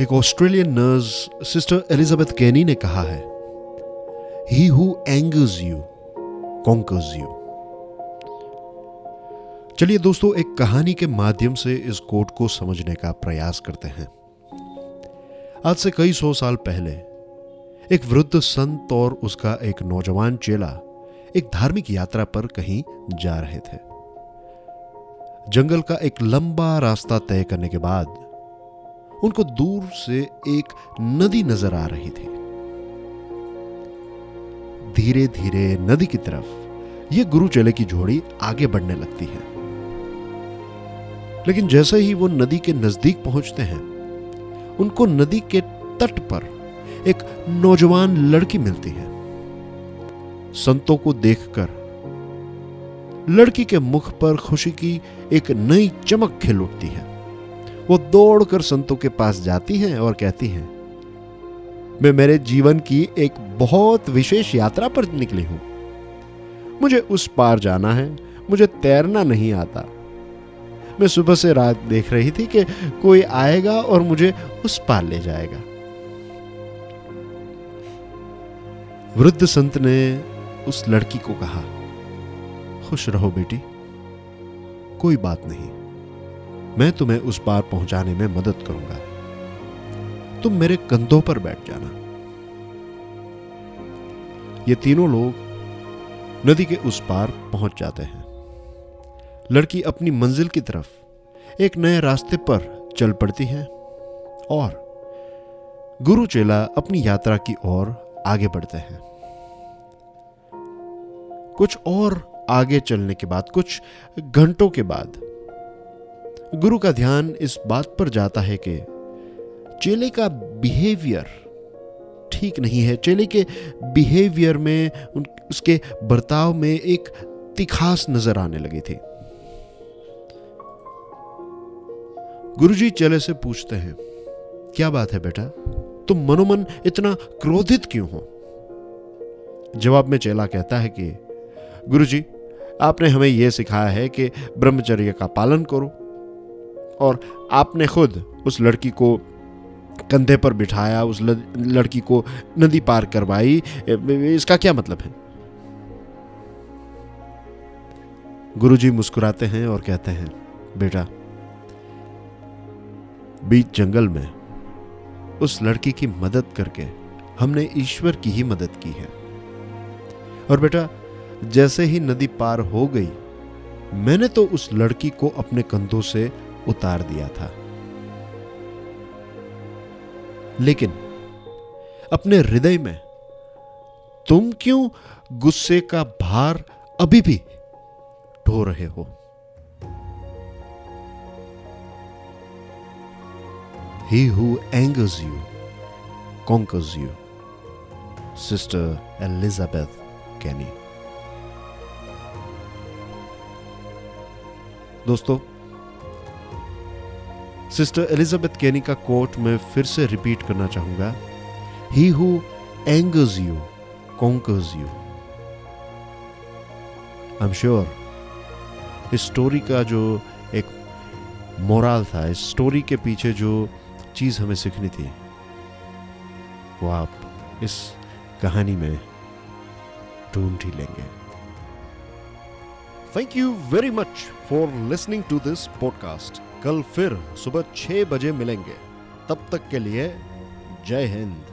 एक Australian nurse sister Elizabeth Kenny ने कहा है he who angers you conquers you चलिए दोस्तों, एक कहानी के माध्यम से इस कोट को समझने का प्रयास करते हैं। आज से कई सौ साल पहले, एक वृद्ध संत और उसका एक नौजवान चेला एक धार्मिक यात्रा पर कहीं जा रहे थे। जंगल का एक लंबा रास्ता तय करने के बाद उनको दूर से एक नदी नज़र आ रही थी। धीरे धीरे नदी की तरफ़ यह गुरु चेले की जोड़ी आगे बढ़ने लगती है। लेकिन जैसे ही वो नदी के नज़दीक पहुँचते हैं, उनको नदी के तट पर एक नौजवान लड़की मिलती है। संतों को देखकर लड़की के मुख पर खुशी की एक नई चमक खिल उठती है। वो दौड़कर संतों के पास जाती हैं और कहती हैं, मैं मेरे जीवन की एक बहुत विशेष यात्रा पर निकली हूँ। मुझे उस पार जाना है, मुझे तैरना नहीं आता। मैं सुबह से रात देख रही थी कि कोई आएगा और मुझे उस पार ले जाएगा। वृद्ध संत ने उस लड़की को कहा, खुश रहो बेटी, कोई बात नहीं। मैं तुम्हें उस पार पहुँचाने में मदद करूँगा। तुम मेरे कंधों पर बैठ जाना। ये तीनों लोग नदी के उस पार पहुँच जाते हैं। लड़की अपनी मंजिल की तरफ़ एक नए रास्ते पर चल पड़ती है और गुरु चेला अपनी यात्रा की ओर आगे बढ़ते हैं। कुछ और आगे चलने के बाद, कुछ घंटों के बाद गुरु का ध्यान इस बात पर जाता है कि चेले का बिहेवियर ठीक नहीं है। चेले के बिहेवियर में उसके बर्ताव में एक तिखास नज़र आने लगी थी। गुरुजी चेले से पूछते हैं, क्या बात है बेटा? तुम मनोमन इतना क्रोधित क्यों हो? जवाब में चेला कहता है कि, गुरुजी, आपने हमें यह सिखाया है कि ब्रह्मचर्य का पालन करो और आपने खुद उस लड़की को कंधे पर बिठाया, उस लड़की को नदी पार करवाई। इसका क्या मतलब है? गुरुजी मुस्कुराते हैं और कहते हैं, बेटा, बीच जंगल में उस लड़की की मदद करके हमने ईश्वर की ही मदद की है। और बेटा, जैसे ही नदी पार हो गई, मैंने तो उस लड़की को अपने कंधों से उतार दिया था। लेकिन अपने हृदय में, तुम क्यों गुस्से का भार अभी भी ढो रहे हो? He who angers you conquers you sister Elizabeth Kenny दोस्तों सिस्टर एलिजाबेथ कैनी का कोट मैं फिर से रिपीट करना चाहूँगा। He who angers you conquers you I am sure इस स्टोरी का जो एक मोरल था, इस स्टोरी के पीछे जो चीज़ हमें सीखनी थी, वो आप इस कहानी में ढूंढ ही लेंगे। Thank you very much for listening to this podcast कल फिर सुबह छह बजे मिलेंगे। तब तक के लिए जय हिंद।